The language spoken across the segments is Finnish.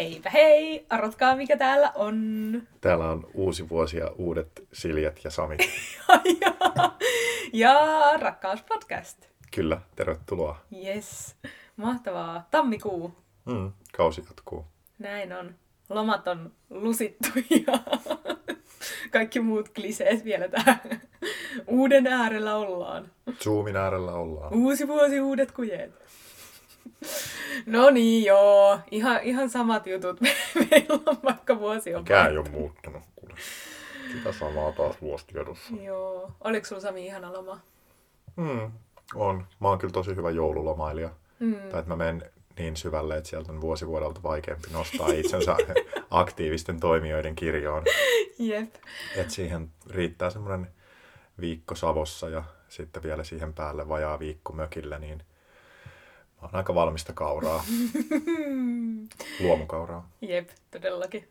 Heipä hei! Arvotkaa mikä täällä on. Täällä on uusi vuosi ja uudet Siljet ja Sami. ja, ja rakkauspodcast. Kyllä, tervetuloa. Yes, mahtavaa. Tammikuu. Mm, kausi jatkuu. Näin on. Lomat on lusittu ja kaikki muut kliseet vielä tähän. Uuden äärellä ollaan. Zoomin äärellä ollaan. Uusi vuosi, uudet kujet. No niin, joo. Ihan, ihan samat jutut meillä on, vaikka vuosi on Mikään ei ole muuttunut. Kuule. Sitä samaa taas vuostiedossa. Joo. Oliko sulla Sami ihana loma? Mm, on. Mä oon kyllä tosi hyvä joululomailija. Mm. Tai että mä menen niin syvälle, että sieltä on vuosi vuodelta vaikeampi nostaa itsensä aktiivisten toimijoiden kirjoon. Jep. Et siihen riittää semmoinen viikko Savossa ja sitten vielä siihen päälle vajaa viikko mökillä, niin mä oon aika valmista kauraa. Luomukauraa. Jep, todellakin.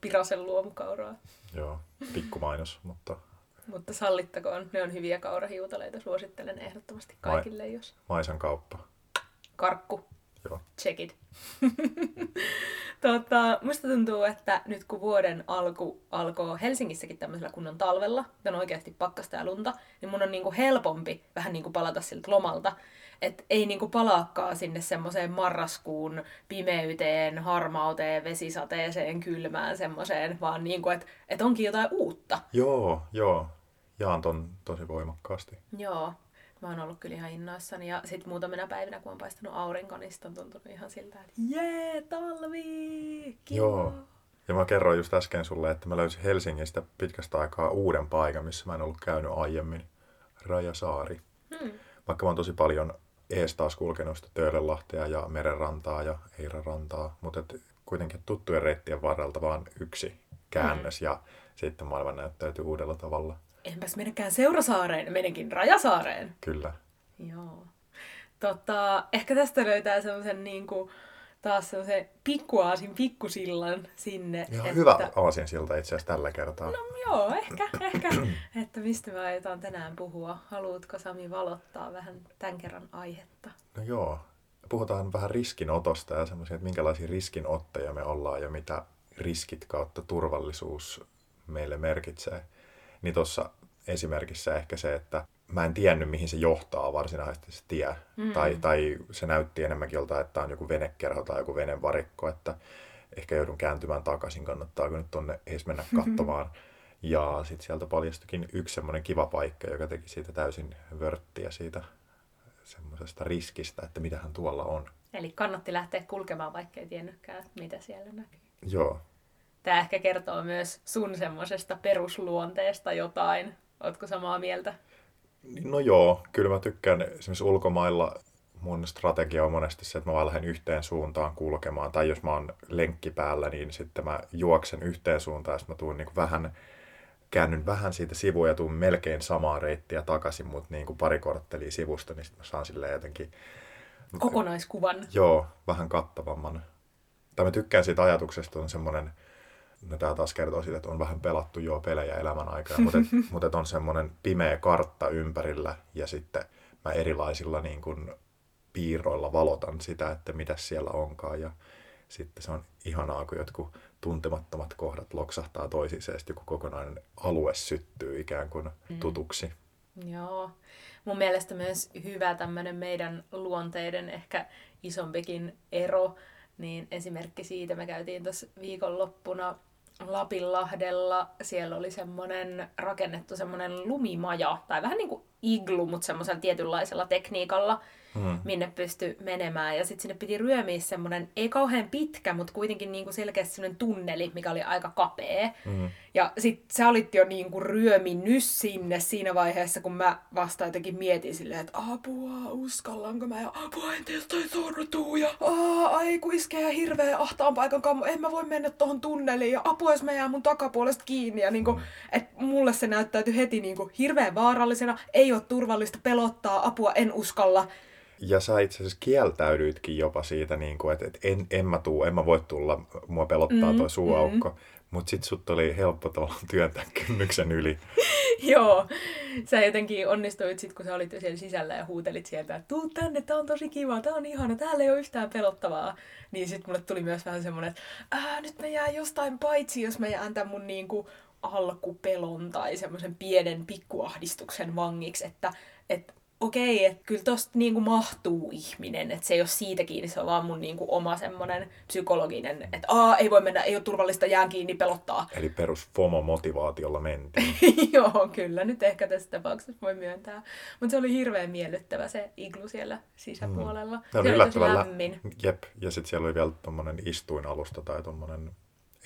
Pirasen luomukauraa. Joo, pikkumainos, mutta Mutta sallittakoon, ne on hyviä kaurahiutaleita. Suosittelen ehdottomasti kaikille, jos maisan kauppa. karkku, Joo. check it. tota, musta tuntuu, että nyt kun vuoden alku alkoi Helsingissäkin tämmöisellä kunnon talvella, on oikeasti pakkasta ja lunta, niin mun on niinku helpompi vähän niinku palata siltä lomalta. Että ei niinku palaakaan sinne semmoiseen marraskuun pimeyteen, harmauteen, vesisateeseen, kylmään semmoiseen, vaan niinku, että et onkin jotain uutta. Joo, joo. Jaan ton tosi voimakkaasti. Joo, mä oon ollut kyllä ihan innoissani. Ja sit muutamina päivinä, kun on paistanut aurinko, niin sit on tuntunut ihan siltä, että jee, talvi! Kiva! Joo. Ja mä kerroin just äsken sulle, että mä löysin Helsingistä pitkästä aikaa uuden paikan, missä mä en ollut käynyt aiemmin. Rajasaari. Hmm. Vaikka mä oon tosi paljon ees taas kulkenut sitä Töölönlahtea ja Merenrantaa ja Eirarantaa, mutta et kuitenkin tuttujen reittien varrelta vaan yksi käännös ja sitten maailma näyttäytyy uudella tavalla. Enpäs menekään Seurasaareen, menenkin Rajasaareen. Kyllä. Joo. Tota, ehkä tästä löytää semmoisen niinku, taas semmoisen pikkuaasin pikkusillan sinne. Ihan hyvä aasinsilta itse asiassa tällä kertaa. No joo, ehkä, ehkä. että mistä me aiotaan tänään puhua. Haluatko Sami valottaa vähän tämän kerran aihetta? No joo. Puhutaan vähän riskinotosta ja semmoisia, että minkälaisia riskinottajia me ollaan ja mitä riskit kautta turvallisuus meille merkitsee. Niin tuossa esimerkissä ehkä se, että mä en tiennyt, mihin se johtaa varsinaisesti se tie. Mm. Tai, tai se näytti enemmänkin joltain, että on joku venekerho tai joku venevarikko, että ehkä joudun kääntymään takaisin, kannattaako nyt tonne edes mennä katsomaan. Ja sitten sieltä paljastukin yksi semmoinen kiva paikka, joka teki siitä täysin vörttiä siitä semmoisesta riskistä, että mitähän tuolla on. Eli kannatti lähteä kulkemaan, vaikka ei tiennytkään, mitä siellä näkyy. Joo. Tämä ehkä kertoo myös sun semmoisesta perusluonteesta jotain. Ootko samaa mieltä? No joo, kyllä mä tykkään esimerkiksi ulkomailla mun strategia on monesti se, että mä vaan lähden yhteen suuntaan kulkemaan. Tai jos mä oon lenkki päällä, niin sitten mä juoksen yhteen suuntaan ja sitten mä tuun niin vähän, käännyn vähän siitä sivuun ja tuun melkein samaa reittiä takaisin, mutta niin kuin pari korttelia sivusta, niin sitten mä saan silleen jotenkin... Kokonaiskuvan. Joo, vähän kattavamman. Tai mä tykkään siitä ajatuksesta, on semmoinen, no tää taas kertoo siitä, että on vähän pelattu jo pelejä elämän aikana, mutta, et, mutta et on semmoinen pimeä kartta ympärillä ja sitten mä erilaisilla niin kuin piirroilla valotan sitä, että mitä siellä onkaan ja sitten se on ihanaa, kun jotkut tuntemattomat kohdat loksahtaa toisiinsa ja joku kokonainen alue syttyy ikään kuin tutuksi. Mm. Joo. Mun mielestä myös hyvä tämmöinen meidän luonteiden ehkä isompikin ero, niin esimerkki siitä me käytiin tuossa viikonloppuna Lapinlahdella. Siellä oli semmoinen rakennettu semmoinen lumimaja, tai vähän niin kuin iglu, mutta semmoisella tietynlaisella tekniikalla, mm. minne pystyi menemään. Ja sitten sinne piti ryömiä semmoinen, ei kauhean pitkä, mutta kuitenkin niin kuin selkeästi semmoinen tunneli, mikä oli aika kapea. Mm. Ja sitten sä olit jo niin kuin ryöminnyt sinne siinä vaiheessa, kun mä vasta jotenkin mietin silleen, että apua, uskallanko mä, ja apua, en teiltä sortuu, ja aa, iskee hirveä ahtaan paikan kammo, en mä voi mennä tuohon tunneliin, ja apua, jos mä jää mun takapuolesta kiinni. Ja niin kuin, että mulle se näyttäytyi heti niin kuin hirveän vaarallisena, ei ole turvallista pelottaa, apua, en uskalla. Ja sä itse asiassa kieltäydyitkin jopa siitä, niin kuin, että, että en, en mä tuu, en mä voi tulla, mua pelottaa mm, toi suuaukko. Mm. Mutta sit sut oli helppo tavallaan työntää kynnyksen yli. Joo, sä jotenkin onnistuit sit, kun sä olit siellä sisällä ja huutelit sieltä, että tuu tänne, tää on tosi kiva, tää on ihana, täällä ei ole yhtään pelottavaa. Niin sit mulle tuli myös vähän semmonen, että nyt mä jään jostain paitsi, jos mä jään tämän mun niinku alkupelon tai semmoisen pienen pikkuahdistuksen vangiksi, että, että okei, että kyllä tosta niinku mahtuu ihminen, että se ei ole siitä kiinni, se on vaan mun niinku oma semmoinen psykologinen, että aa, ei voi mennä, ei ole turvallista, jään kiinni, pelottaa. Eli perus FOMO-motivaatiolla mentiin. Joo, kyllä, nyt ehkä tässä tapauksessa voi myöntää. Mutta se oli hirveän miellyttävä se iglu siellä sisäpuolella. Mm. Se oli yllättävän lämmin. Jep, ja sitten siellä oli vielä tuommoinen istuinalusta tai tuommoinen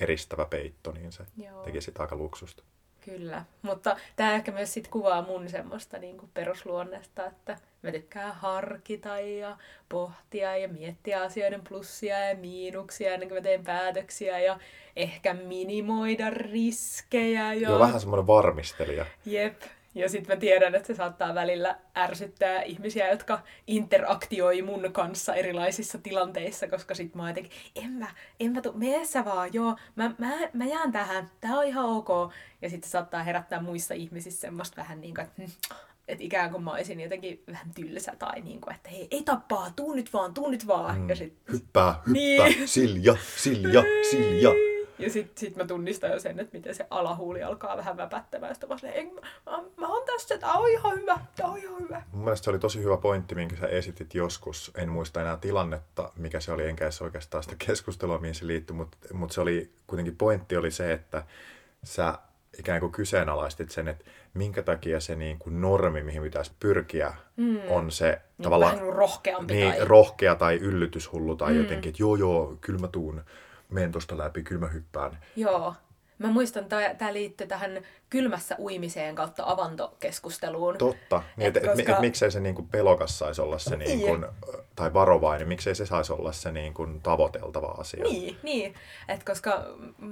eristävä peitto, niin se Joo. teki sitä aika luksusta. Kyllä, mutta tämä ehkä myös sit kuvaa mun semmoista niin kuin perusluonnesta, että mä tykkään harkita ja pohtia ja miettiä asioiden plussia ja miinuksia ennen kuin mä teen päätöksiä ja ehkä minimoida riskejä. Ja... Joo, vähän semmoinen varmistelija. Jep, ja sitten mä tiedän, että se saattaa välillä ärsyttää ihmisiä, jotka interaktioi mun kanssa erilaisissa tilanteissa, koska sit mä oon jotenkin, en mä, en mä tuu, meessä vaan, joo, mä, mä, mä jään tähän, tää on ihan ok. Ja sitten se saattaa herättää muissa ihmisissä semmoista vähän niin kuin, että, hm, että ikään kuin mä olisin jotenkin vähän tylsä tai niin kuin, että hei, ei tappaa, tuu nyt vaan, tuu nyt vaan. Mm, ja sit, hyppää, hyppää, niin. silja, silja, silja. Ja sitten sit mä tunnistan jo sen, että miten se alahuuli alkaa vähän väpättämään. Sitten mä sanoin, mä, mä, mä oon tässä, tää on ihan hyvä, tää on ihan hyvä. Mun mielestä se oli tosi hyvä pointti, minkä sä esitit joskus. En muista enää tilannetta, mikä se oli, enkä edes oikeastaan sitä keskustelua, mihin se liittyi, mutta mut se oli, kuitenkin pointti oli se, että sä ikään kuin kyseenalaistit sen, että minkä takia se niin kuin normi, mihin pitäisi pyrkiä, mm. on se niin tavallaan vähän rohkeampi niin, tai... rohkea tai yllytyshullu tai mm. jotenkin, että joo joo, kyllä mä tuun menen tuosta läpi, kyllä mä hyppään. Joo. Mä muistan, että tämä liittyy tähän kylmässä uimiseen kautta avantokeskusteluun. Totta. Niin, et, et, koska... et, et, miksei se niinku pelokas saisi olla se, niin kuin, tai varovainen, miksei se saisi olla se niin kuin, tavoiteltava asia. Niin, niin. Et koska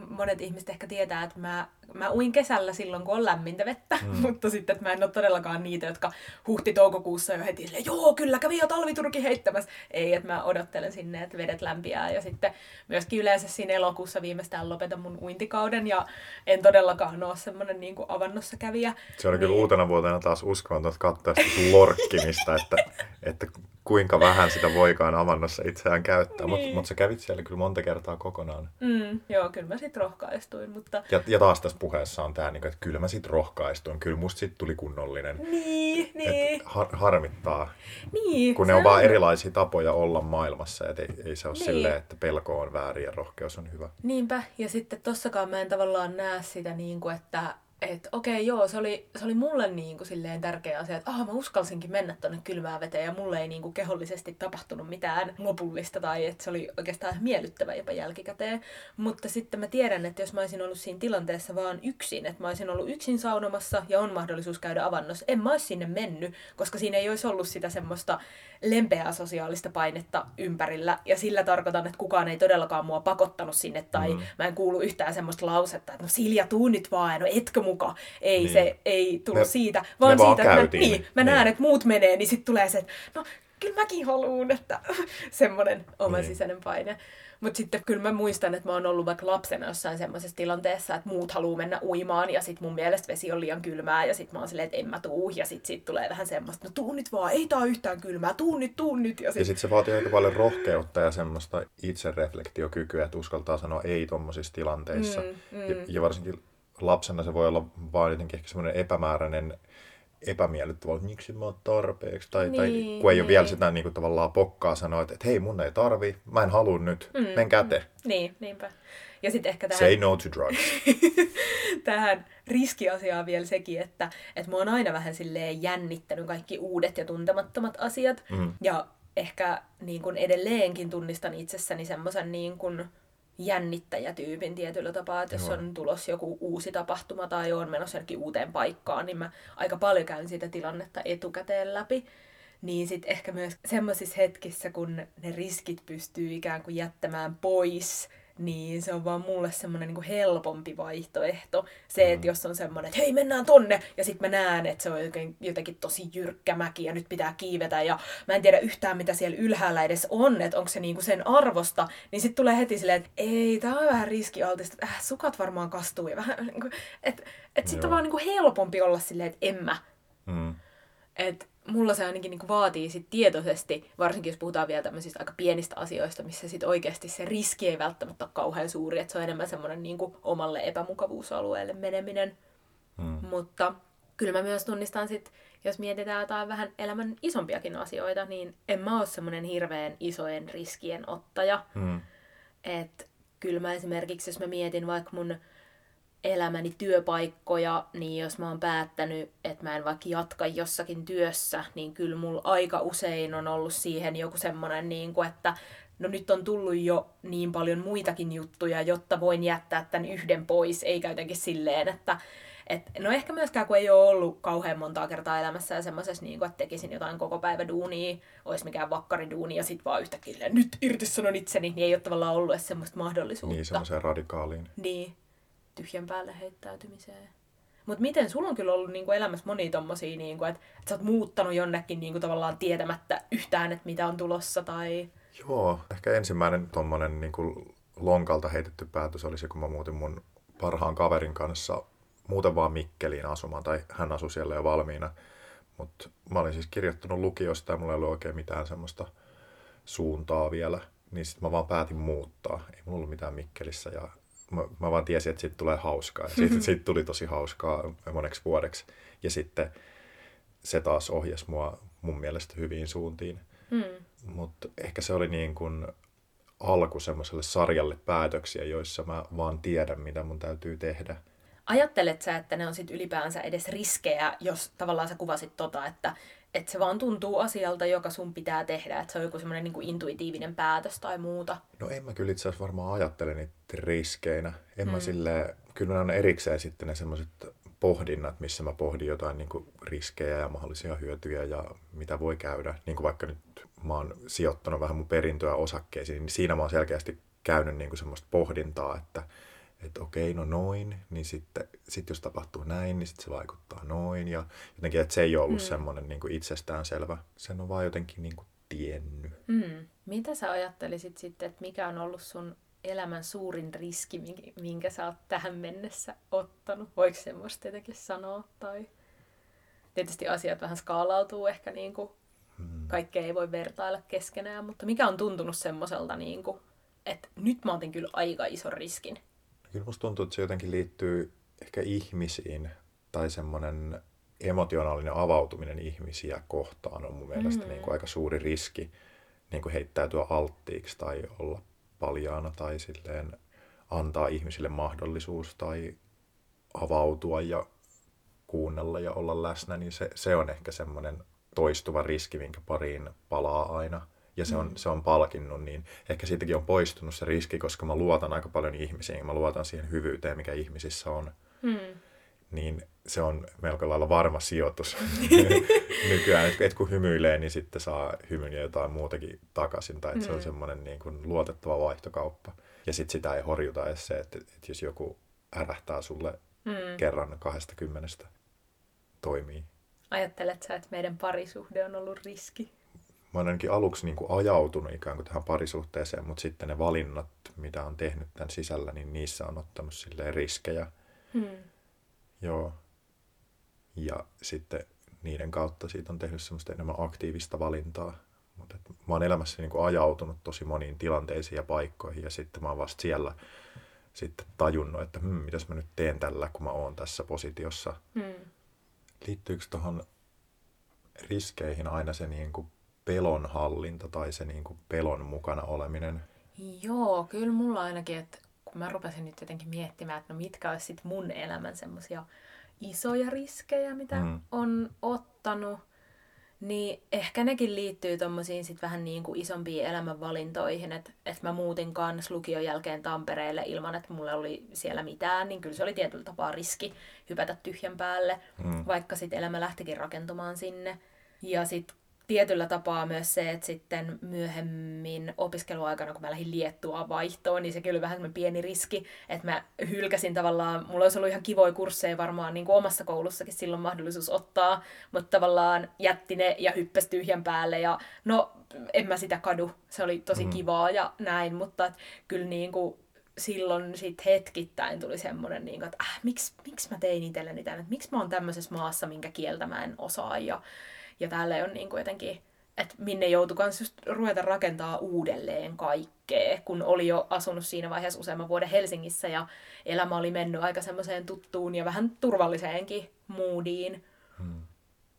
monet ihmiset ehkä tietää, että mä, mä uin kesällä silloin, kun on lämmintä vettä, mm. mutta sitten että mä en ole todellakaan niitä, jotka huhti-toukokuussa jo heti silleen, joo, kyllä kävi jo talviturki heittämässä. Ei, että mä odottelen sinne, että vedet lämpiää ja sitten myöskin yleensä siinä elokuussa viimeistään lopetan mun uintikauden ja en todellakaan ole semmoinen niin kuin avannossa kävijä. Se oli niin... kyllä uutena vuotena taas uskomaton katsoa sitä lorkkimista, että, että kuinka vähän sitä voikaan avannossa itseään käyttää. Niin. Mutta mut sä kävit siellä kyllä monta kertaa kokonaan. Mm, joo, kyllä mä sitten rohkaistuin. Mutta... Ja, ja taas tässä puheessa on tämä, niinku, että kyllä mä sitten rohkaistuin. Kyllä musta sitten tuli kunnollinen. Niin, niin. har, harmittaa, niin, kun ne on, on vaan erilaisia tapoja olla maailmassa. Et ei, ei se ole niin. silleen, että pelko on väärin ja rohkeus on hyvä. Niinpä. Ja sitten tossakaan mä en tavallaan näe sitä niin kuin, että että okei, okay, joo, se oli, se oli mulle niin kuin silleen tärkeä asia, että ah, mä uskalsinkin mennä tonne kylmään veteen ja mulle ei niin kuin kehollisesti tapahtunut mitään lopullista tai että se oli oikeastaan miellyttävä jopa jälkikäteen. Mutta sitten mä tiedän, että jos mä olisin ollut siinä tilanteessa vaan yksin, että mä olisin ollut yksin saunomassa ja on mahdollisuus käydä avannossa, en mä olisi sinne mennyt, koska siinä ei olisi ollut sitä semmoista lempeää sosiaalista painetta ympärillä. Ja sillä tarkoitan, että kukaan ei todellakaan mua pakottanut sinne tai mm. mä en kuulu yhtään semmoista lausetta, että no Silja, tuu nyt vaan, no etkö muka. Ei, niin. se ei tullut me, siitä, vaan siitä, että mä, niin, mä niin. näen, että muut menee, niin sitten tulee se, että no kyllä mäkin haluan, että semmoinen oma niin. sisäinen paine. Mutta sitten kyllä mä muistan, että mä oon ollut vaikka lapsena jossain semmoisessa tilanteessa, että muut haluaa mennä uimaan ja sitten mun mielestä vesi on liian kylmää ja sitten mä oon silleen, että en mä tuu ja sitten siitä tulee vähän semmoista, no tuu nyt vaan, ei tää yhtään kylmää, tuu nyt, tuu nyt. Ja sitten sit se vaatii aika paljon rohkeutta ja semmoista itsereflektiokykyä, että uskaltaa sanoa ei tuommoisissa tilanteissa. Mm, mm. Ja, ja varsinkin lapsena se voi olla vaan jotenkin ehkä semmoinen epämääräinen epämiellyttävä, että miksi mä oon tarpeeksi, tai, niin, tai kun ei niin. ole vielä sitä niin kuin, tavallaan pokkaa sanoa, että, että hei mun ei tarvi, mä en halua nyt, mm, men käte. Mm, niin, niinpä. Ja sitten ehkä tähän... Say no to drugs. tähän riskiasiaan vielä sekin, että, että mä oon aina vähän silleen jännittänyt kaikki uudet ja tuntemattomat asiat, mm. ja ehkä niin kuin edelleenkin tunnistan itsessäni semmoisen niin kuin, jännittäjätyypin tietyllä tapaa, että jos on tulos joku uusi tapahtuma tai on menossa jonnekin uuteen paikkaan, niin mä aika paljon käyn sitä tilannetta etukäteen läpi. Niin sitten ehkä myös semmoisissa hetkissä, kun ne riskit pystyy ikään kuin jättämään pois, niin se on vaan mulle semmoinen niin helpompi vaihtoehto. Se, että jos on semmoinen, että hei mennään tonne, ja sitten mä näen, että se on jotenkin tosi jyrkkä mäki, ja nyt pitää kiivetä, ja mä en tiedä yhtään, mitä siellä ylhäällä edes on, että onko se niinku sen arvosta, niin sitten tulee heti silleen, että ei, tää on vähän riskialtista, että äh, sukat varmaan kastuu, ja vähän, niinku, että et sitten on vaan niinku helpompi olla silleen, että en mä. Mm. Että mulla se ainakin niin vaatii sit tietoisesti, varsinkin jos puhutaan vielä tämmöisistä aika pienistä asioista, missä sit oikeasti se riski ei välttämättä ole kauhean suuri, että se on enemmän semmoinen niin omalle epämukavuusalueelle meneminen. Hmm. Mutta kyllä mä myös tunnistan sit, jos mietitään jotain vähän elämän isompiakin asioita, niin en mä ole semmoinen hirveän isojen riskien ottaja. Hmm. Että kyllä mä esimerkiksi, jos mä mietin vaikka mun elämäni työpaikkoja, niin jos mä oon päättänyt, että mä en vaikka jatka jossakin työssä, niin kyllä mulla aika usein on ollut siihen joku semmoinen, niin kuin, että no nyt on tullut jo niin paljon muitakin juttuja, jotta voin jättää tämän yhden pois, eikä jotenkin silleen, että et, no ehkä myöskään, kun ei ole ollut kauhean montaa kertaa elämässä ja semmoisessa, niin että tekisin jotain koko päivä duunia, olisi mikään vakkariduuni ja sitten vaan yhtäkkiä nyt irtisanon itseni, niin ei ole tavallaan ollut edes semmoista mahdollisuutta. Niin, semmoiseen radikaaliin. Niin tyhjän päälle heittäytymiseen. Mutta miten sulla on kyllä ollut niinku elämässä monia tommosia, niinku, että et sä oot muuttanut jonnekin niinku, tavallaan tietämättä yhtään, että mitä on tulossa tai... Joo, ehkä ensimmäinen tommonen niinku, lonkalta heitetty päätös oli se, kun mä muutin mun parhaan kaverin kanssa muuten vaan Mikkeliin asumaan, tai hän asui siellä jo valmiina. Mutta mä olin siis kirjoittanut lukiosta ja mulla ei ollut oikein mitään semmoista suuntaa vielä. Niin sitten mä vaan päätin muuttaa. Ei mulla ollut mitään Mikkelissä ja mä, mä vaan tiesin, että siitä tulee hauskaa. Ja siitä, siitä tuli tosi hauskaa moneksi vuodeksi. Ja sitten se taas ohjasi mua mun mielestä hyviin suuntiin. Mm. Mutta ehkä se oli niin kuin alku semmoiselle sarjalle päätöksiä, joissa mä vaan tiedän, mitä mun täytyy tehdä. Ajattelet sä, että ne on sit ylipäänsä edes riskejä, jos tavallaan sä kuvasit tota, että, että se vaan tuntuu asialta, joka sun pitää tehdä, että se on joku semmoinen niin intuitiivinen päätös tai muuta? No en mä kyllä itse asiassa varmaan ajattele niitä riskeinä. En mm. mä sille, kyllä ne on erikseen sitten ne semmoiset pohdinnat, missä mä pohdin jotain niin kuin riskejä ja mahdollisia hyötyjä ja mitä voi käydä. Niin kuin vaikka nyt mä oon sijoittanut vähän mun perintöä osakkeisiin, niin siinä mä oon selkeästi käynyt niin kuin semmoista pohdintaa, että että okei, no noin, niin sitten sit jos tapahtuu näin, niin sitten se vaikuttaa noin. Ja jotenkin, että se ei ollut mm. semmoinen niin kuin itsestäänselvä. Sen on vaan jotenkin niin kuin tiennyt. Mm. Mitä sä ajattelisit sitten, että mikä on ollut sun elämän suurin riski, minkä sä oot tähän mennessä ottanut? Voiko semmoista jotenkin sanoa? Tai... Tietysti asiat vähän skaalautuu ehkä, niin kuin mm. kaikkea ei voi vertailla keskenään, mutta mikä on tuntunut semmoiselta, niin kuin, että nyt mä otin kyllä aika ison riskin? Kyllä musta tuntuu, että se jotenkin liittyy ehkä ihmisiin tai semmoinen emotionaalinen avautuminen ihmisiä kohtaan on mun mielestä mm-hmm. niin kuin aika suuri riski niin kuin heittäytyä alttiiksi tai olla paljaana tai silleen antaa ihmisille mahdollisuus tai avautua ja kuunnella ja olla läsnä, niin se, se on ehkä semmoinen toistuva riski, minkä pariin palaa aina – ja se on, mm. se on palkinnut, niin ehkä siitäkin on poistunut se riski, koska mä luotan aika paljon ihmisiin, mä luotan siihen hyvyyteen, mikä ihmisissä on. Mm. Niin se on melko lailla varma sijoitus nykyään, että et kun hymyilee, niin sitten saa hymyn ja jotain muutakin takaisin, tai että mm. se on mm. semmoinen niin kuin luotettava vaihtokauppa. Ja sitten sitä ei horjuta edes se, että, että jos joku ärähtää sulle mm. kerran kahdesta kymmenestä, toimii. Ajattelet sä, että meidän parisuhde on ollut riski? Mä olen ainakin aluksi niin kuin ajautunut ikään kuin tähän parisuhteeseen, mutta sitten ne valinnat, mitä on tehnyt tämän sisällä, niin niissä on ottanut silleen riskejä. Hmm. Joo. Ja sitten niiden kautta siitä on tehnyt semmoista enemmän aktiivista valintaa. Mutta mä oon elämässä niin kuin ajautunut tosi moniin tilanteisiin ja paikkoihin ja sitten mä oon vasta siellä sitten tajunnut, että hmm, mitäs mä nyt teen tällä, kun mä oon tässä positiossa. Hmm. Liittyykö tuohon riskeihin aina se niin kuin pelon hallinta tai se niin kuin pelon mukana oleminen? Joo, kyllä mulla ainakin, että kun mä rupesin nyt jotenkin miettimään, että no mitkä olisi sit mun elämän semmoisia isoja riskejä, mitä mm. on ottanut, niin ehkä nekin liittyy tommosiin sit vähän niin kuin isompiin elämänvalintoihin, että et mä muutin kans lukion jälkeen Tampereelle ilman, että mulla oli siellä mitään, niin kyllä se oli tietyllä tapaa riski hypätä tyhjän päälle, mm. vaikka sitten elämä lähtikin rakentumaan sinne. Ja sitten tietyllä tapaa myös se, että sitten myöhemmin opiskeluaikana, kun mä lähdin Liettua vaihtoon, niin sekin oli vähän semmoinen pieni riski, että mä hylkäsin tavallaan, mulla olisi ollut ihan kivoja kursseja varmaan niin kuin omassa koulussakin silloin mahdollisuus ottaa, mutta tavallaan jätti ne ja hyppäsi tyhjän päälle ja no en mä sitä kadu, se oli tosi mm. kivaa ja näin, mutta et, kyllä niin kuin silloin sit hetkittäin tuli semmoinen, niin että äh, miksi, miksi mä tein itselleni tämän, että miksi mä oon tämmöisessä maassa, minkä kieltä mä en osaa? Ja ja täällä on niin kuin jotenkin, että minne joutui myös just ruveta rakentaa uudelleen kaikkea, kun oli jo asunut siinä vaiheessa useamman vuoden Helsingissä ja elämä oli mennyt aika semmoiseen tuttuun ja vähän turvalliseenkin moodiin. Hmm.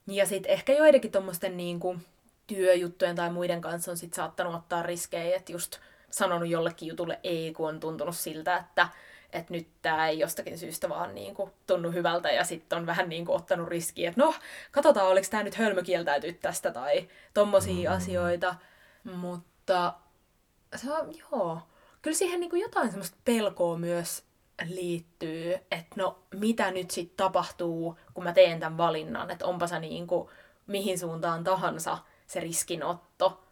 Ja sitten ehkä joidenkin tuommoisten niin kuin työjuttujen tai muiden kanssa on sit saattanut ottaa riskejä, että just sanonut jollekin jutulle ei, kun on tuntunut siltä, että että nyt tämä ei jostakin syystä vaan niin kuin tunnu hyvältä ja sitten on vähän niin kuin ottanut riskiä, että no, katsotaan, oliko tämä nyt hölmökieltäytyä tästä tai tommosia mm. asioita. Mutta se on, joo, kyllä siihen niin kuin jotain semmoista pelkoa myös liittyy, että no mitä nyt sitten tapahtuu, kun mä teen tämän valinnan, että onpa se niin kuin mihin suuntaan tahansa se riskinotto.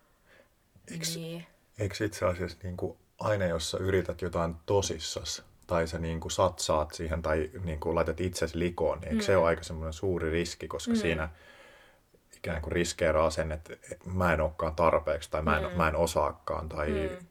Eikö, niin. eikö itse asiassa niin kuin aina, jos sä yrität jotain tosissas, tai sä niin kuin satsaat siihen tai niin kuin laitat itsesi likoon, niin eikö mm. se ole aika semmoinen suuri riski, koska mm. siinä ikään kuin riskeeraa sen, että mä en olekaan tarpeeksi tai mä en, mm. mä en osaakaan tai mm.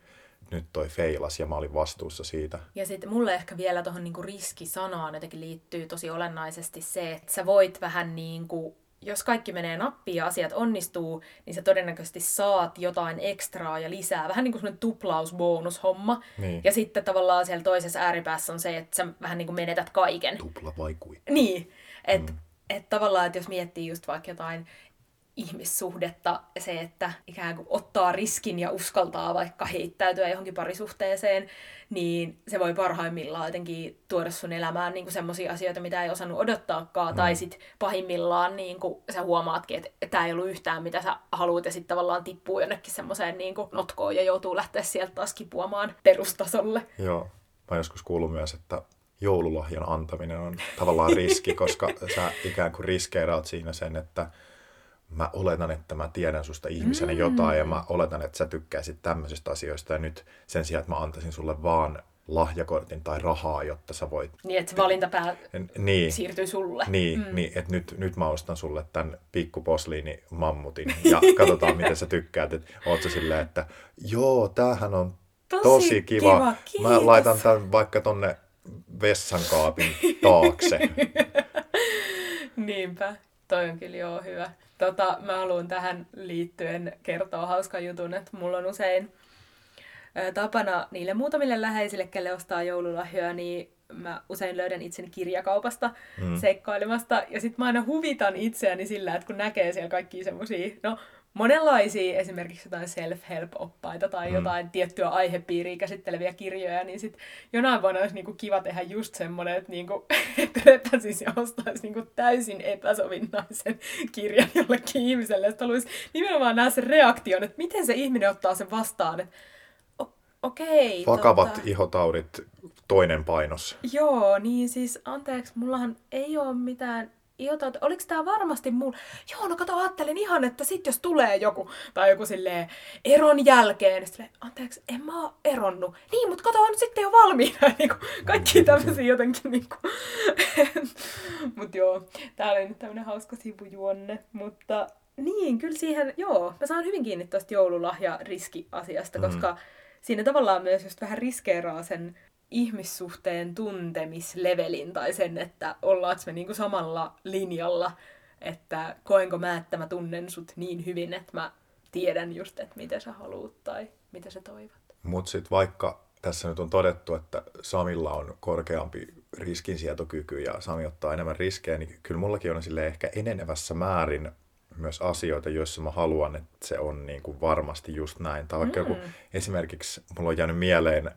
nyt toi feilas ja mä olin vastuussa siitä. Ja sitten mulle ehkä vielä tuohon niinku riskisanaan jotenkin liittyy tosi olennaisesti se, että sä voit vähän niin kuin jos kaikki menee nappiin ja asiat onnistuu, niin sä todennäköisesti saat jotain ekstraa ja lisää. Vähän niin kuin semmoinen tuplausbonushomma. Niin. Ja sitten tavallaan siellä toisessa ääripäässä on se, että sä vähän niin kuin menetät kaiken. Tupla vaikui. Niin. Että mm. et tavallaan, että jos miettii just vaikka jotain ihmissuhdetta, se, että ikään kuin ottaa riskin ja uskaltaa vaikka heittäytyä johonkin parisuhteeseen, niin se voi parhaimmillaan jotenkin tuoda sun elämään niin semmoisia asioita, mitä ei osannut odottaakaan, mm. tai sitten pahimmillaan niin kuin sä huomaatkin, että tämä ei ollut yhtään mitä sä haluat, ja sitten tavallaan tippuu jonnekin semmoiseen niin notkoon ja joutuu lähteä sieltä taas kipuamaan perustasolle. Joo, mä joskus kuullut myös, että joululahjan antaminen on tavallaan riski, koska sä ikään kuin riskeeraat siinä sen, että mä oletan, että mä tiedän susta ihmisenä mm. jotain ja mä oletan, että sä tykkäisit tämmöisistä asioista ja nyt sen sijaan, että mä antaisin sulle vaan lahjakortin tai rahaa, jotta sä voit... Niin, että se valintapää niin, siirtyy sulle. Niin, mm. niin että nyt, nyt mä ostan sulle tämän pikkuposliini mammutin ja katsotaan, miten sä tykkäät. Että oot sä silleen, että joo, tämähän on tosi, tosi kiva. kiva mä laitan tämän vaikka tonne vessankaapin taakse. Niinpä, toi on kyllä joo hyvä. Tota, mä haluan tähän liittyen kertoa hauskan jutun, että mulla on usein tapana niille muutamille läheisille, kelle ostaa joululahjoja, niin mä usein löydän itseni kirjakaupasta mm. seikkailemasta. Ja sitten mä aina huvitan itseäni sillä, että kun näkee siellä kaikki semmosia, no monenlaisia esimerkiksi jotain self-help-oppaita tai mm. jotain tiettyä aihepiiriä käsitteleviä kirjoja, niin sitten jonain vuonna olisi niinku kiva tehdä just semmoinen, että niinku, et repäsisi ja ostaisi niinku täysin epäsovinnaisen kirjan jollekin ihmiselle. Sitten haluaisi nimenomaan nähdä sen reaktion, että miten se ihminen ottaa sen vastaan, että okei. Okay, Vakavat tota... ihotaudit, toinen painos. Joo, niin siis anteeksi, mullahan ei ole mitään Jota, oliko tämä varmasti mun... Joo, no kato, ajattelin ihan, että sit jos tulee joku, tai joku silleen eron jälkeen, silleen, anteeksi, en mä oo eronnut. Niin, mutta kato, on sitten jo valmiina. Niin kuin, kaikki tämmöisiä jotenkin. Niin kuin. Mut joo, tää oli nyt tämmönen hauska sivujuonne. Mutta niin, kyllä siihen, joo, mä saan hyvin kiinni tuosta joululahja-riski-asiasta, mm. koska siinä tavallaan myös just vähän riskeeraa sen ihmissuhteen tuntemislevelin tai sen, että ollaanko me niinku samalla linjalla, että koenko mä, että mä tunnen sut niin hyvin, että mä tiedän just, että mitä sä haluut tai mitä sä toivot. Mutta sitten vaikka tässä nyt on todettu, että Samilla on korkeampi riskinsietokyky ja Sami ottaa enemmän riskejä, niin kyllä mullakin on sille ehkä enenevässä määrin myös asioita, joissa mä haluan, että se on niin kuin varmasti just näin. Tai vaikka mm. joku, esimerkiksi mulla on jäänyt mieleen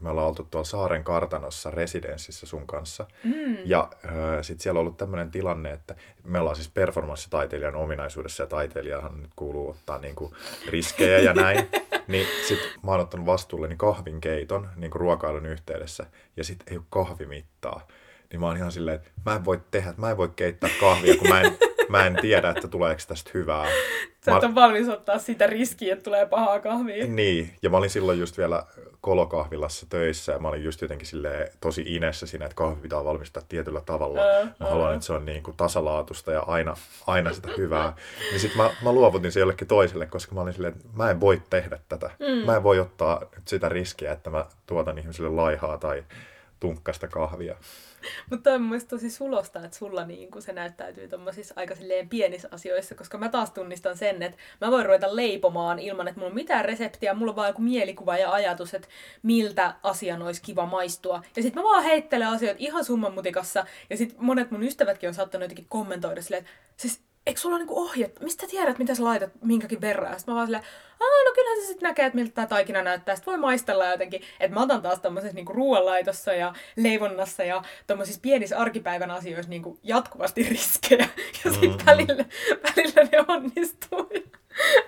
me ollaan oltu tuolla saaren kartanossa residenssissä sun kanssa. Mm. Ja äh, sitten siellä on ollut tämmöinen tilanne, että me ollaan siis performanssitaiteilijan ominaisuudessa ja taiteilijahan nyt kuuluu ottaa niinku riskejä ja näin. niin sitten mä oon ottanut vastuulleni kahvinkeiton niinku ruokailun yhteydessä ja sitten ei ole kahvimittaa. Niin mä oon ihan silleen, että mä en voi tehdä, mä en voi keittää kahvia, kun mä en mä en tiedä, että tuleeko tästä hyvää. Sä Mä- et ole valmis ottaa sitä riskiä, että tulee pahaa kahvia. Niin, ja mä olin silloin just vielä kolokahvilassa töissä ja mä olin just jotenkin silleen tosi inessä siinä, että kahvi pitää valmistaa tietyllä tavalla. Ää, Mä haluan, että se on niin kuin tasalaatusta ja aina, aina sitä hyvää. Niin sit mä, mä luovutin se jollekin toiselle, koska mä olin silleen, että mä en voi tehdä tätä. Mm. Mä en voi ottaa nyt sitä riskiä, että mä tuotan ihmisille laihaa tai tunkkasta kahvia. Mutta toi on mun tosi sulosta, että sulla niin se näyttäytyy tommosissa aika silleen pienissä asioissa, koska mä taas tunnistan sen, että mä voin ruveta leipomaan ilman, että mulla on mitään reseptiä, mulla on vaan joku mielikuva ja ajatus, että miltä asian olisi kiva maistua. Ja sitten mä vaan heittelen asioita ihan summan mutikassa, ja sitten monet mun ystävätkin on saattanut jotenkin kommentoida silleen, että siis eikö sulla ole niinku ohjeet, mistä tiedät, mitä sä laitat minkäkin verran? Ja sit mä vaan silleen, Aa, no kyllähän se sitten näkee, että miltä tämä taikina näyttää. Sitten voi maistella jotenkin. Että mä otan taas tommosessa niinku ruoanlaitossa ja leivonnassa ja tommosissa pienissä arkipäivän asioissa niinku jatkuvasti riskejä. Ja sitten Mhm. välillä, välillä ne onnistuu.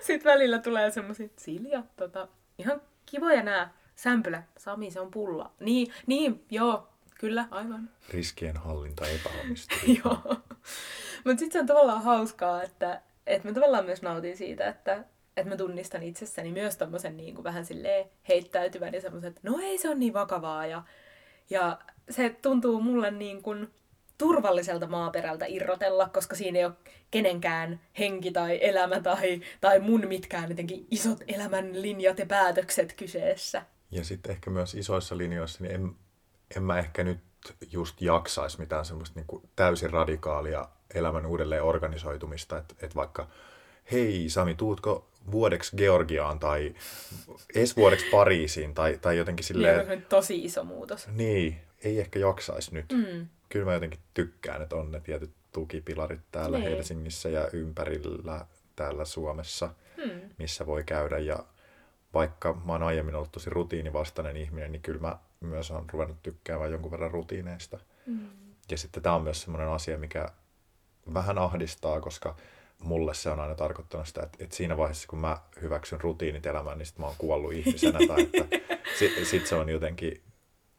Sitten välillä tulee semmoisia, Silja, tota, ihan kivoja nää sämpylät. Sami, se on pulla. Niin, niin, joo, kyllä, aivan. Riskien hallinta epäonnistuu. Joo. Mutta sitten se on tavallaan hauskaa, että, että mä tavallaan myös nautin siitä, että, että mä tunnistan itsessäni myös tommosen niin kuin vähän silleen heittäytyvän ja semmoisen, että no ei se on niin vakavaa. Ja, ja se tuntuu mulle niin kuin turvalliselta maaperältä irrotella, koska siinä ei ole kenenkään henki tai elämä tai, tai mun mitkään jotenkin isot elämän linjat ja päätökset kyseessä. Ja sitten ehkä myös isoissa linjoissa, niin en, en mä ehkä nyt just jaksaisi mitään semmoista niin kuin täysin radikaalia elämän uudelleen organisoitumista, että et vaikka hei Sami, tuutko vuodeksi Georgiaan tai edes vuodeksi Pariisiin tai, tai jotenkin Silleen... silleen, Niin, tosi iso muutos. niin, ei ehkä jaksaisi nyt. Mm. Kyllä mä jotenkin tykkään, että on ne tietyt tukipilarit täällä Niin. Helsingissä ja ympärillä täällä Suomessa, Mm. missä voi käydä. Ja vaikka mä oon aiemmin ollut tosi rutiinivastainen ihminen, niin kyllä mä myös on ruvennut tykkäämään jonkun verran rutiineista. Mm. Ja sitten tämä on myös semmoinen asia, mikä vähän ahdistaa, koska mulle se on aina tarkoittanut sitä, että, että siinä vaiheessa, kun mä hyväksyn rutiinit elämään, niin sitten mä oon kuollut ihmisenä. tai että sit, sit se on jotenkin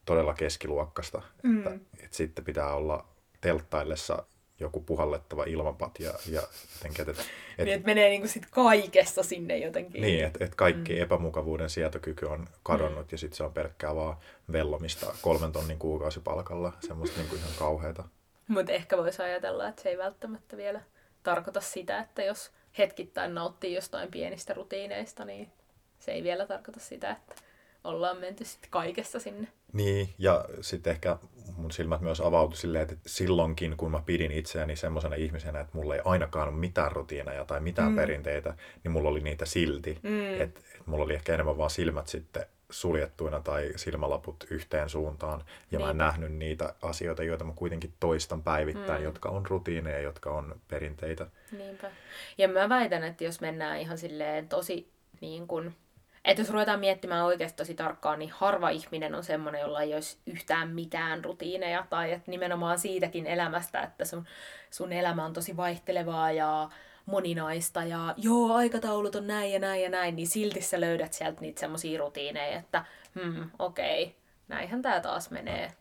todella keskiluokkasta. Mm. Että, että sitten pitää olla telttaillessa joku puhallettava ilmapatja ja jotenkin, että, että, Niin, että menee niinku sit kaikessa sinne jotenkin. niin, että, että kaikki mm. epämukavuuden sietokyky on kadonnut mm. ja sitten se on pelkkää vaan vellomista kolmen tonnin kuukausipalkalla, semmoista niin kuin ihan kauheata. Mutta ehkä voisi ajatella, että se ei välttämättä vielä tarkoita sitä, että jos hetkittäin nauttii jostain pienistä rutiineista, niin se ei vielä tarkoita sitä, että ollaan menty sitten kaikessa sinne. Niin, ja sitten ehkä mun silmät myös avautui silleen, että silloinkin kun mä pidin itseäni semmoisena ihmisenä, että mulla ei ainakaan ole mitään rutiineja tai mitään mm. perinteitä, niin mulla oli niitä silti. Mm. Että et mulla oli ehkä enemmän vaan silmät sitten suljettuina tai silmälaput yhteen suuntaan. Ja mä en nähnyt niitä asioita, joita mä kuitenkin toistan päivittäin, mm. jotka on rutiineja, jotka on perinteitä. Niinpä. Ja mä väitän, että jos mennään ihan silleen tosi niin kuin, että jos ruvetaan miettimään oikeasti tosi tarkkaan, niin harva ihminen on semmoinen, jolla ei olisi yhtään mitään rutiineja. Tai että nimenomaan siitäkin elämästä, että sun, sun elämä on tosi vaihtelevaa ja moninaista ja joo, aikataulut on näin ja näin ja näin, niin silti sä löydät sieltä niitä semmoisia rutiineja, että hmm, okei, näinhän tää taas menee.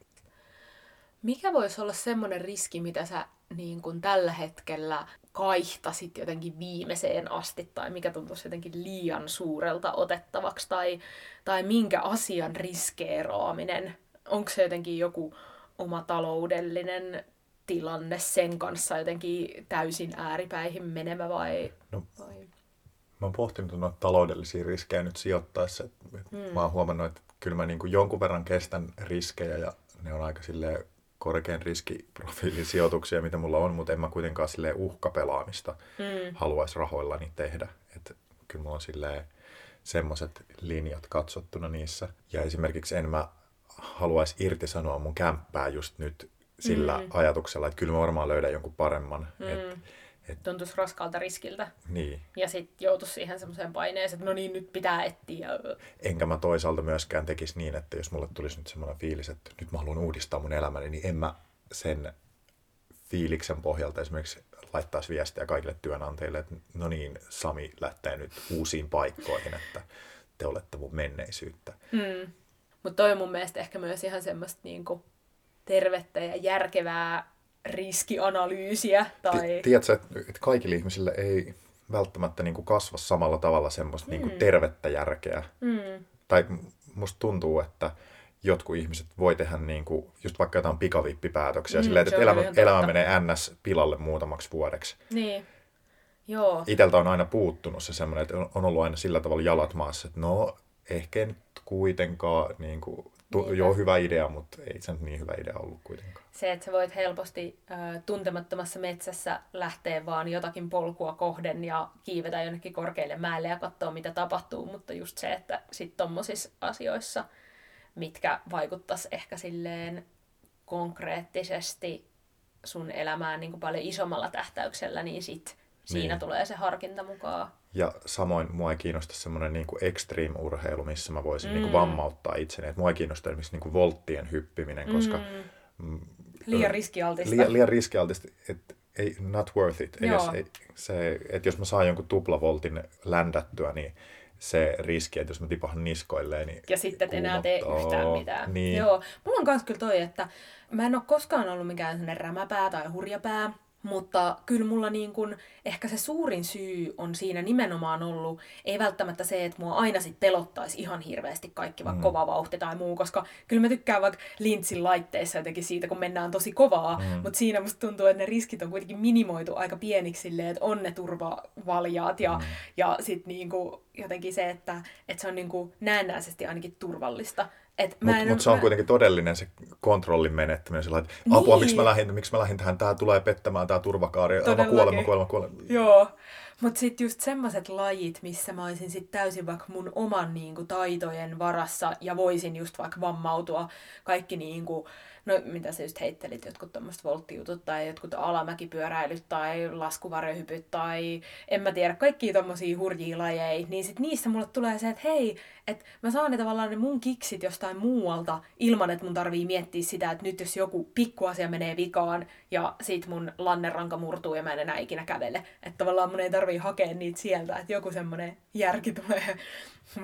Mikä voisi olla semmoinen riski, mitä sä niin kun tällä hetkellä kaihtasit jotenkin viimeiseen asti, tai mikä tuntuisi jotenkin liian suurelta otettavaksi, tai, tai minkä asian riskeeraaminen? Onko se jotenkin joku oma taloudellinen tilanne sen kanssa jotenkin täysin ääripäihin menemä vai... No, vai? Mä oon pohtinut noita taloudellisia riskejä nyt sijoittaessa. Mm. Mä oon huomannut, että kyllä mä niin kuin jonkun verran kestän riskejä ja ne on aika silleen korkean riskiprofiilin sijoituksia, mitä mulla on, mutta en mä kuitenkaan silleen uhkapelaamista Mm. haluaisi rahoillani tehdä. Et kyllä mulla on silleen semmoiset linjat katsottuna niissä. Ja esimerkiksi en mä haluaisi irtisanoa mun kämppää just nyt sillä Mm. ajatuksella, että kyllä mä varmaan löydän jonkun paremman. Mm. Et, Tuntuisi raskaalta riskiltä. niin. Ja sitten joutuisi siihen semmoiseen paineeseen, että no niin, nyt pitää etsiä. Enkä mä toisaalta myöskään tekisi niin, että jos mulle tulisi nyt semmoinen fiilis, että nyt mä haluan uudistaa mun elämäni, niin en mä sen fiiliksen pohjalta esimerkiksi laittaisi viestiä kaikille työnantajille, että no niin, Sami lähtee nyt uusiin paikkoihin, että te olette mun menneisyyttä. Mm. Mutta toi on mun mielestä ehkä myös ihan semmoista niinku tervettä ja järkevää riskianalyysiä. Tai... Tiedätkö, että kaikille ihmisille ei välttämättä niin kuin kasva samalla tavalla semmoista niin kuin mm. tervettä järkeä. Mm. Tai musta tuntuu, että jotkut ihmiset voi tehdä niin kuin, just vaikka jotain pikavippipäätöksiä, mm, silleen, että elämä, elämä menee ns. pilalle muutamaksi vuodeksi. Niin. Joo. Iteltä on aina puuttunut se semmoinen, että on ollut aina sillä tavalla jalat maassa, että no, ehkä nyt kuitenkaan, niin kuin, tu- joo, hyvä idea, mutta ei se nyt niin hyvä idea ollut kuitenkaan. Se, että sä voit helposti äh, tuntemattomassa metsässä lähteä vaan jotakin polkua kohden ja kiivetä jonnekin korkeille mäelle ja katsoa, mitä tapahtuu, mutta just se, että sitten tommosissa asioissa, mitkä vaikuttaisi ehkä silleen konkreettisesti sun elämään niin kuin paljon isommalla tähtäyksellä, niin sit siinä niin. tulee se harkinta mukaan. Ja samoin mua ei kiinnosta semmoinen niin extreme-urheilu, missä mä voisin niinku mm. niin kuin vammauttaa itseni. Et mua ei kiinnosta esimerkiksi niin kuin volttien hyppiminen, koska... Mm. Liian riskialtista. Liian, liian riskialtista, että ei, not worth it. Ei, jos, ei, se, että jos mä saan jonkun tuplavoltin ländättyä, niin se riski, että jos mä tipahan niskoilleen, niin Ja sitten et enää tee yhtään mitään. Niin. Joo. Mulla on kans kyllä toi, että mä en ole koskaan ollut mikään sellainen rämäpää tai hurjapää, mutta kyllä mulla niin kun, ehkä se suurin syy on siinä nimenomaan ollut, ei välttämättä se, että mua aina sit pelottaisi ihan hirveästi kaikki, vaikka mm. kova vauhti tai muu, koska kyllä mä tykkään vaikka Lintsin laitteissa jotenkin siitä, kun mennään tosi kovaa, mm. mutta siinä musta tuntuu, että ne riskit on kuitenkin minimoitu aika pieniksi silleen, että on ne turvavaljaat ja, mm. ja sitten niin jotenkin se, että, että se on niin näennäisesti ainakin turvallista. Mutta mut se on mä... kuitenkin todellinen se kontrollin menettäminen. Sillä, että niin. apua, miksi mä, lähdin, miksi mä lähdin tähän, tämä tulee pettämään, tämä turvakaari, aivan kuolema, kuolema, kuolema. Joo, mutta sitten just semmoiset lajit, missä mä olisin sitten täysin vaikka mun oman niinku, taitojen varassa ja voisin just vaikka vammautua kaikki niinku, no mitä sä just heittelit, jotkut tommoset volttijutut tai jotkut alamäkipyöräilyt tai laskuvarjohypyt tai en mä tiedä, kaikki tommosia hurjia lajeja, niin sit niissä mulle tulee se, että hei, että mä saan ne tavallaan ne mun kiksit jostain muualta ilman, että mun tarvii miettiä sitä, että nyt jos joku pikkuasia menee vikaan ja sit mun lanneranka murtuu ja mä en enää ikinä kävele. Että tavallaan mun ei tarvii hakea niitä sieltä, että joku semmonen järki tulee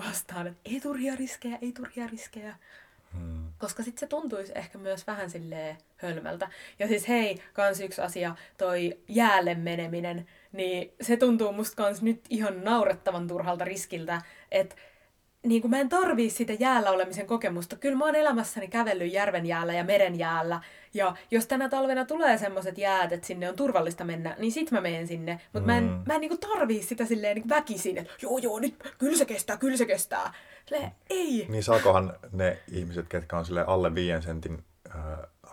vastaan, että ei turhia riskejä, ei turhia riskejä. Hmm. Koska sitten se tuntuisi ehkä myös vähän silleen hölmältä. Ja siis hei, kans yksi asia, toi jäälle meneminen, niin se tuntuu musta kans nyt ihan naurettavan turhalta riskiltä, että niin kuin mä en tarvii sitä jäällä olemisen kokemusta. Kyllä mä oon elämässäni kävellyt järven jäällä ja meren jäällä. Ja jos tänä talvena tulee semmoiset jäät, että sinne on turvallista mennä, niin sit mä menen sinne. Mutta mm. mä en, mä en niin kuin tarvii sitä silleen niin väkisin, että joo joo, nyt kyllä se kestää, kyllä se kestää. Silleen, ei. Niin saakohan ne ihmiset, ketkä on sille alle viien sentin äh,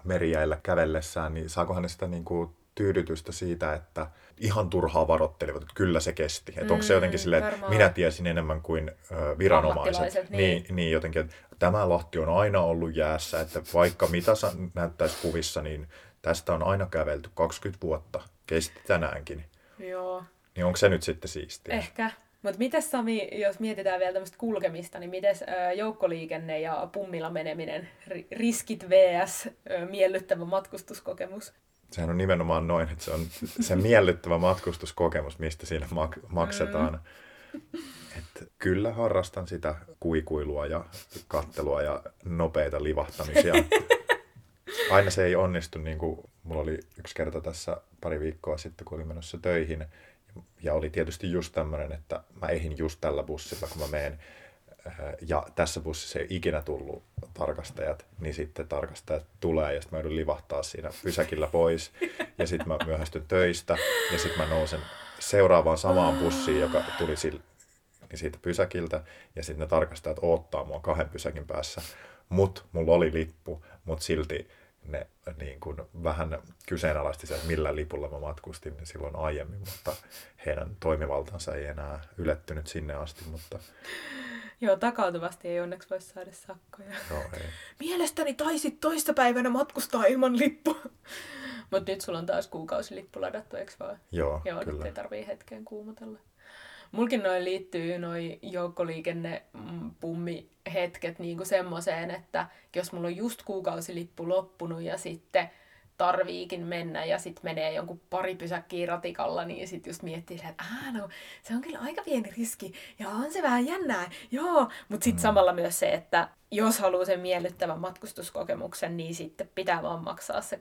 merijäillä kävellessään, niin saakohan ne sitä niin kuin tyydytystä siitä, että ihan turhaa varoittelivat, että kyllä se kesti. Että mm, onko se jotenkin silleen, että minä tiesin enemmän kuin ö, viranomaiset. Niin. Niin, niin jotenkin, että tämä Lahti on aina ollut jäässä, että vaikka mitä näyttäisi kuvissa, niin tästä on aina kävelty 20 vuotta. Kesti tänäänkin. Joo. Niin onko se nyt sitten siistiä? Ehkä. Mutta miten Sami, jos mietitään vielä tämmöistä kulkemista, niin miten joukkoliikenne ja pummilla meneminen, riskit vs. miellyttävä matkustuskokemus? sehän on nimenomaan noin, että se on se miellyttävä matkustuskokemus, mistä siinä mak- maksetaan. Mm. Et kyllä harrastan sitä kuikuilua ja kattelua ja nopeita livahtamisia. Aina se ei onnistu, niin kuin mulla oli yksi kerta tässä pari viikkoa sitten, kun olin menossa töihin. Ja oli tietysti just tämmöinen, että mä ehin just tällä bussilla, kun mä menen ja tässä bussissa ei ikinä tullut tarkastajat, niin sitten tarkastajat tulee ja sitten mä joudun livahtaa siinä pysäkillä pois ja sitten mä myöhästyn töistä ja sitten mä nousen seuraavaan samaan bussiin, joka tuli sille, niin siitä pysäkiltä ja sitten ne tarkastajat odottaa mua kahden pysäkin päässä. Mut mulla oli lippu, mutta silti ne niin kuin vähän kyseenalaisti se, että millä lipulla mä matkustin silloin aiemmin, mutta heidän toimivaltansa ei enää ylettynyt sinne asti, mutta Joo, takautuvasti ei onneksi voi saada sakkoja. Joo, ei. Mielestäni taisit toista päivänä matkustaa ilman lippua. Mutta nyt sulla on taas kuukausilippu ladattu, eikö vaan? Joo, Joo kyllä. nyt ei tarvii hetkeen kuumotella. Mulkin noin liittyy noin joukkoliikenne pummi hetket niinku semmoiseen, että jos mulla on just kuukausilippu loppunut ja sitten tarviikin mennä ja sitten menee jonkun pari pysäkkiä ratikalla, niin sitten just miettii, että Aa, no, se on kyllä aika pieni riski ja on se vähän jännää, joo. Mutta sitten mm. samalla myös se, että jos haluaa sen miellyttävän matkustuskokemuksen, niin sitten pitää vaan maksaa se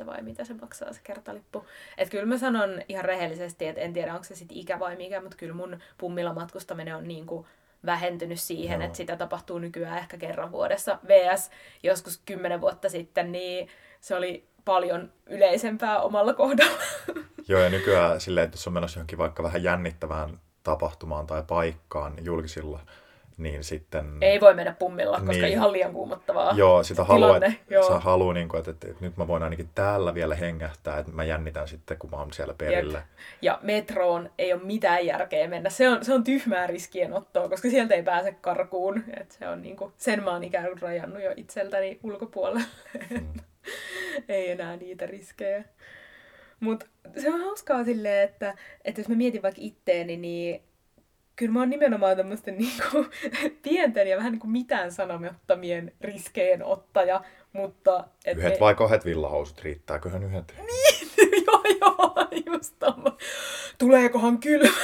2,80 vai mitä se maksaa se kertalippu. Että kyllä mä sanon ihan rehellisesti, että en tiedä onko se sitten ikä vai mikä, mutta kyllä mun pummilla matkustaminen on niin kuin vähentynyt siihen, Joo. että sitä tapahtuu nykyään ehkä kerran vuodessa. VS joskus kymmenen vuotta sitten, niin se oli paljon yleisempää omalla kohdalla. Joo, ja nykyään silleen, että jos on menossa johonkin vaikka vähän jännittävään tapahtumaan tai paikkaan julkisilla niin sitten... Ei voi mennä pummilla, koska niin, ihan liian kuumottavaa. Joo, sitä haluaa, että, joo. haluaa, niin kuin, että, että, että, nyt mä voin ainakin täällä vielä hengähtää, että mä jännitän sitten, kun mä oon siellä perillä. Jep. Ja metroon ei ole mitään järkeä mennä. Se on, se on tyhmää riskienottoa, koska sieltä ei pääse karkuun. Et se on niin kuin, sen mä oon ikään kuin rajannut jo itseltäni ulkopuolelle. Mm. ei enää niitä riskejä. Mutta se on hauskaa silleen, että, että jos mä mietin vaikka itteeni, niin kyllä mä oon nimenomaan tämmöisten niinku, pienten ja vähän niinku mitään sanomattomien riskeen ottaja, mutta... Et yhdet me... vai kahdet villahousut, riittääköhän yhdet? Niin, joo joo, just tommo. Tuleekohan kylmä?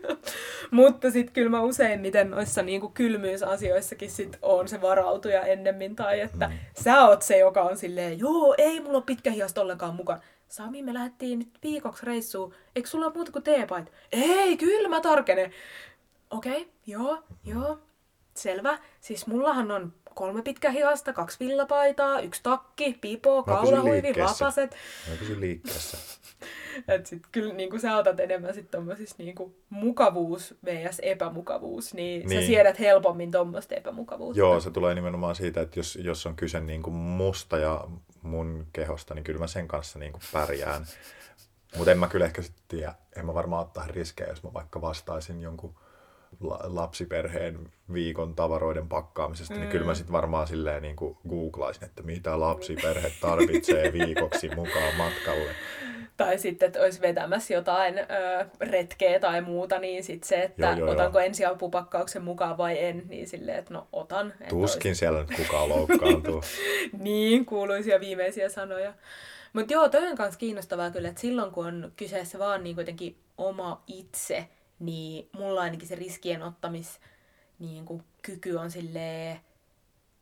mutta sitten kyllä mä useimmiten noissa niinku kylmyysasioissakin sit on se varautuja ennemmin, tai että mm. sä oot se, joka on silleen, joo, ei mulla ole pitkä hiasta ollenkaan mukaan Sami, me lähdettiin nyt viikoksi reissuun. Eikö sulla ole muuta kuin teepait? Ei, kyllä mä tarkenen. Okei, okay, joo, joo. Selvä. Siis mullahan on kolme pitkä hiasta, kaksi villapaitaa, yksi takki, pipo, kaulahuivi, vapaset. Mä pysyn liikkeessä. Et sit kyllä niin kuin sä otat enemmän sit tommosissa niin kuin mukavuus vs. epämukavuus, niin, niin, sä siedät helpommin tuommoista epämukavuutta. Joo, se tulee nimenomaan siitä, että jos, jos on kyse niin kuin musta ja mun kehosta, niin kyllä mä sen kanssa niin kuin pärjään. Mutta en mä kyllä ehkä sitten tiedä, en mä varmaan ottaa riskejä, jos mä vaikka vastaisin jonkun lapsiperheen viikon tavaroiden pakkaamisesta, mm. niin kyllä mä mm. sitten varmaan silleen niin kuin googlaisin, että mitä lapsiperhe tarvitsee viikoksi mukaan matkalle. Tai sitten, että olisi vetämässä jotain ö, retkeä tai muuta, niin sitten se, että joo, joo, otanko joo. ensiapupakkauksen mukaan vai en, niin silleen, että no otan. Tuskin olisi... siellä nyt kukaan loukkaantuu. niin, kuuluisia viimeisiä sanoja. Mutta joo, toi on myös kiinnostavaa kyllä, että silloin kun on kyseessä vaan niin kuitenkin oma itse, niin mulla ainakin se riskien ottamis niin kuin, kyky on silleen,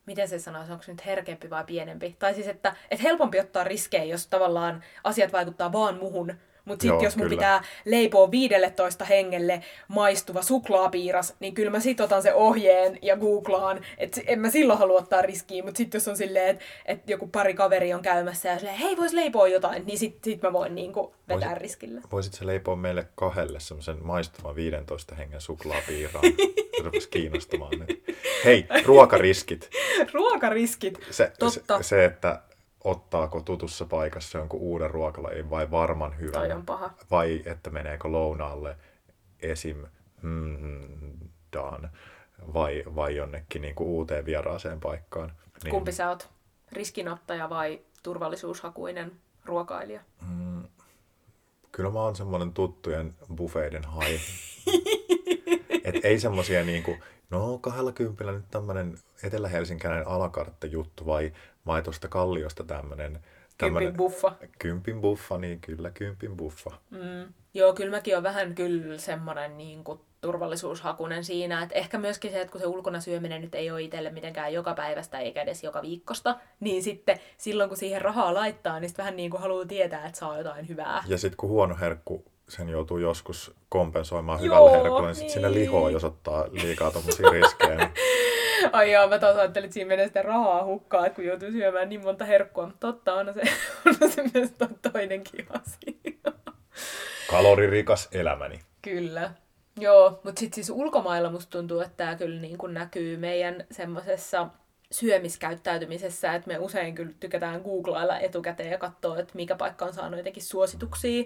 miten se sanoisi, onko se nyt herkempi vai pienempi? Tai siis, että, että helpompi ottaa riskejä, jos tavallaan asiat vaikuttaa vaan muhun, mutta sitten jos mun kyllä. pitää leipoa 15 hengelle maistuva suklaapiiras, niin kyllä mä sit otan se ohjeen ja googlaan. Että en mä silloin halua ottaa riskiä, mutta sitten jos on silleen, että et joku pari kaveri on käymässä ja silleen, hei vois leipoa jotain, niin sit, sit mä voin niinku vetää Voisit, riskillä. Voisit se leipoa meille kahdelle semmoisen maistuvan 15 hengen suklaapiiraan? Rupesi kiinnostamaan nyt. Hei, ruokariskit. ruokariskit, se, totta. Se, se, että ottaako tutussa paikassa jonkun uuden ruokalajin vai varman hyvän. Toi on paha. Vai että meneekö lounaalle esim. Dan, vai, vai jonnekin niin kuin uuteen vieraaseen paikkaan. Niin. Kumpi sä oot? Riskinottaja vai turvallisuushakuinen ruokailija? Mm, kyllä mä oon semmoinen tuttujen buffeiden hai. Et ei semmosia niinku, no kahdella kympillä nyt tämmönen etelä-helsinkäinen alakartte juttu vai vai tuosta Kalliosta tämmöinen... Kympin buffa. Kympin buffa, niin kyllä, kympin buffa. Mm. Joo, kyllä mäkin on vähän kyllä semmoinen niin kuin, turvallisuushakunen siinä, että ehkä myöskin se, että kun se ulkona syöminen nyt ei ole itselle mitenkään joka päivästä eikä edes joka viikosta, niin sitten silloin kun siihen rahaa laittaa, niin sitten vähän niin kuin haluaa tietää, että saa jotain hyvää. Ja sitten kun huono herkku sen joutuu joskus kompensoimaan hyvällä herkulla, niin, niin. sitten sinne lihoa, jos ottaa liikaa tuommoisia riskejä. Niin Ai joo, mä taas ajattelin, että siinä menee sitä rahaa hukkaa, kun joutuu syömään niin monta herkkua. Mutta totta, on se, on se myös toinenkin asia. Kaloririkas elämäni. Kyllä. Joo, mutta sitten siis ulkomailla musta tuntuu, että tämä kyllä niin kuin näkyy meidän semmoisessa syömiskäyttäytymisessä, että me usein kyllä tykätään googlailla etukäteen ja katsoa, että mikä paikka on saanut jotenkin suosituksia.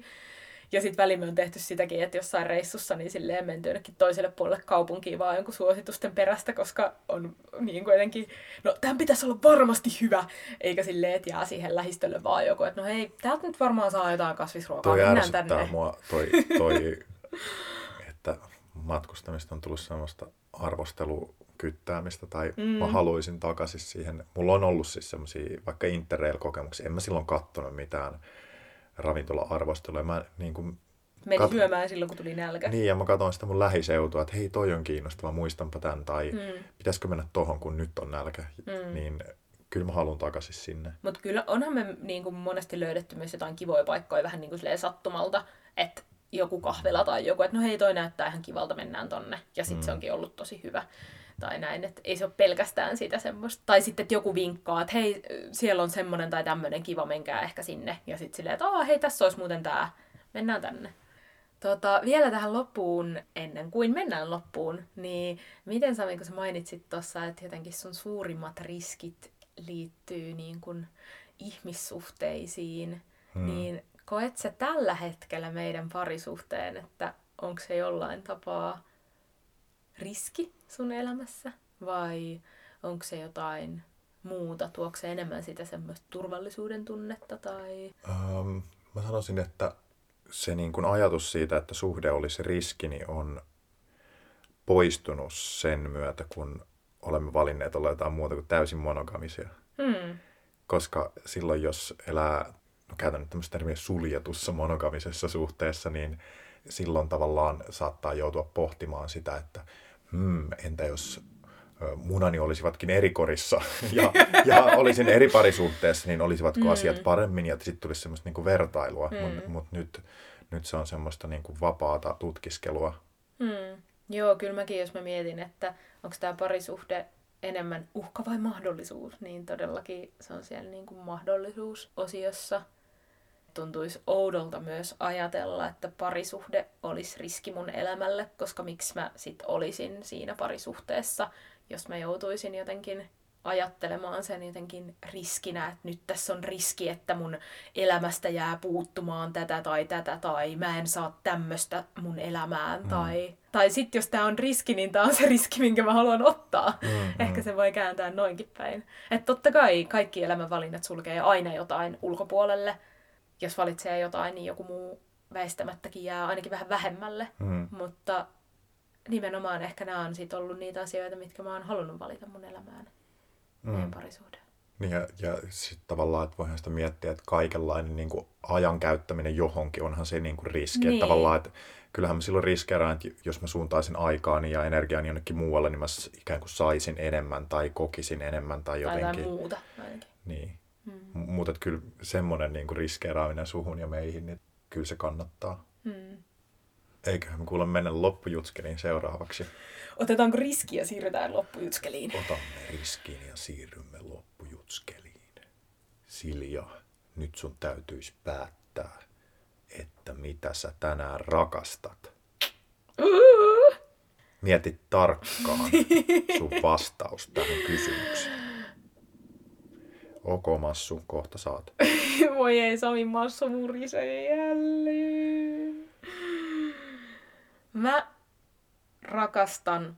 Ja sitten välimme on tehty sitäkin, että jossain reissussa niin silleen menty jonnekin toiselle puolelle kaupunkiin vaan jonkun suositusten perästä, koska on niin kuin jotenkin, no tämän pitäisi olla varmasti hyvä, eikä silleen, että jää siihen lähistölle vaan joku, että no hei, täältä nyt varmaan saa jotain kasvisruokaa, toi mennään tänne. mua toi, toi että matkustamista on tullut sellaista arvostelu kyttäämistä tai Mm. mä haluaisin takaisin siihen. Mulla on ollut siis semmoisia vaikka interrail-kokemuksia. En mä silloin kattonut mitään ravintola-arvostelua. Mä niin kuin, Meni Kat- syömään silloin, kun tuli nälkä. niin, ja mä katsoin sitä mun lähiseutua, että hei, toi on kiinnostava, muistanpa tämän, tai Mm. pitäisikö mennä tohon, kun nyt on nälkä. Mm. Niin kyllä mä haluan takaisin sinne. Mutta kyllä onhan me niin kuin monesti löydetty myös jotain kivoja paikkoja vähän niin kuin sattumalta, että joku kahvila tai joku, että no hei toi näyttää ihan kivalta, mennään tonne. Ja sitten Mm. se onkin ollut tosi hyvä. Tai näin, että ei se ole pelkästään sitä semmoista. Tai sitten, että joku vinkkaa, että hei, siellä on semmoinen tai tämmöinen kiva, menkää ehkä sinne. Ja sitten silleen, että Aa, hei, tässä olisi muuten tää, mennään tänne. Tota, vielä tähän loppuun, ennen kuin mennään loppuun, niin miten Sami, kun sä mainitsit tuossa, että jotenkin sun suurimmat riskit liittyy niin kuin ihmissuhteisiin, Hmm. niin koet sä tällä hetkellä meidän parisuhteen, että onko se jollain tapaa riski sun elämässä vai onko se jotain muuta? Tuoko se enemmän sitä semmoista turvallisuuden tunnetta tai... Um, mä sanoisin, että se niin kuin ajatus siitä, että suhde olisi riski, niin on poistunut sen myötä, kun olemme valinneet olla jotain muuta kuin täysin monogamisia. Hmm. Koska silloin, jos elää, no käytän nyt tämmöistä termiä suljetussa monogamisessa suhteessa, niin silloin tavallaan saattaa joutua pohtimaan sitä, että hmm, entä jos munani olisivatkin eri korissa ja, ja olisin eri parisuhteessa, niin olisivatko Mm. asiat paremmin ja sitten tulisi semmoista niinku vertailua. Mm. Mutta mut nyt, nyt se on semmoista niinku vapaata tutkiskelua. Hmm. Joo, kyllä mäkin, jos mä mietin, että onko tämä parisuhde enemmän uhka vai mahdollisuus, niin todellakin se on siellä niin kuin mahdollisuusosiossa. Tuntuisi oudolta myös ajatella, että parisuhde olisi riski mun elämälle, koska miksi mä sit olisin siinä parisuhteessa, jos mä joutuisin jotenkin ajattelemaan sen jotenkin riskinä, että nyt tässä on riski, että mun elämästä jää puuttumaan tätä tai tätä, tai mä en saa tämmöistä mun elämään, Mm. tai, tai sitten jos tämä on riski, niin tämä on se riski, minkä mä haluan ottaa. Mm, Ehkä se voi kääntää noinkin päin. Että totta kai kaikki elämänvalinnat sulkee aina jotain ulkopuolelle. Jos valitsee jotain, niin joku muu väistämättäkin jää ainakin vähän vähemmälle. Mm, Mutta nimenomaan ehkä nämä on sit ollut niitä asioita, mitkä mä oon halunnut valita mun elämään. Mm. Meidän parisuhde. Niin ja, ja sitten tavallaan, että voihan sitä miettiä, että kaikenlainen niin kuin ajan käyttäminen johonkin onhan se niin kuin riski. Niin. Että tavallaan, että kyllähän mä silloin riskeeraan, että jos mä suuntaisin aikaani ja energiaani jonnekin muualle, niin mä ikään kuin saisin enemmän tai kokisin enemmän tai Tai jotenkin. jotain muuta ainakin. Niin. Mutta kyllä semmoinen niin kuin riskeeraaminen suhun ja meihin, niin kyllä se kannattaa. Mm. Eiköhän me kuule mennä loppujutskeliin seuraavaksi. Otetaanko riski ja siirrytään loppujutskeliin? Otamme riskin ja siirrymme loppujutskeliin. Silja, nyt sun täytyisi päättää, että mitä sä tänään rakastat. Mieti tarkkaan sun vastaus tähän kysymykseen. Ok, Massu, kohta saat. Voi ei, Sami Massa murisee jälleen. Mä rakastan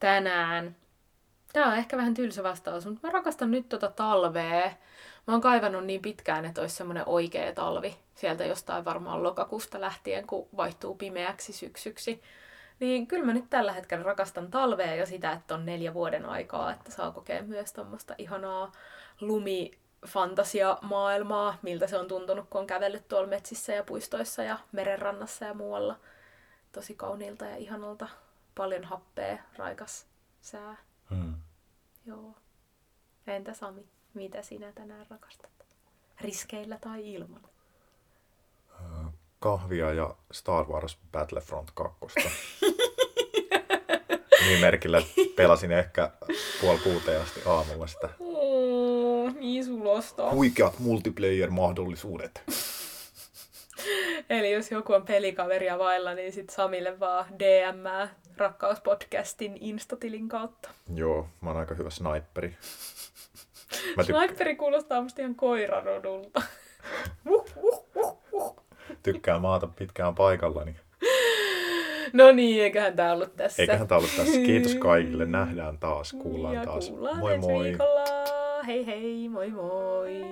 tänään. Tää on ehkä vähän tylsä vastaus, mutta mä rakastan nyt tota talvea. Mä oon kaivannut niin pitkään, että olisi semmonen oikea talvi. Sieltä jostain varmaan lokakuusta lähtien, kun vaihtuu pimeäksi syksyksi. Niin kyllä mä nyt tällä hetkellä rakastan talvea ja sitä, että on neljä vuoden aikaa, että saa kokea myös tuommoista ihanaa lumifantasia-maailmaa, miltä se on tuntunut, kun on kävellyt tuolla metsissä ja puistoissa ja merenrannassa ja muualla. Tosi kauniilta ja ihanalta. Paljon happea, raikas sää. Hmm. Joo. Entä Sami, mitä sinä tänään rakastat? Riskeillä tai ilman? Kahvia ja Star Wars Battlefront 2. niin merkillä, pelasin ehkä puoli kuuteen asti aamulla sitä. Oh, niin sulosta. Huikeat multiplayer-mahdollisuudet. Eli jos joku on pelikaveria vailla, niin sit Samille vaan DM Rakkauspodcastin Instatilin kautta. Joo, mä oon aika hyvä sniperi. Mä tyk- Sniperi kuulostaa musta ihan koirarodulta. Vuh, vuh, vuh, vuh. tykkään maata pitkään paikallani. No niin, eiköhän tää ollut tässä. Eiköhän tää ollut tässä. Kiitos kaikille. Nähdään taas, kuullaan ja taas. Kuullaan Moi moi. viikolla. Hei hei, moi moi.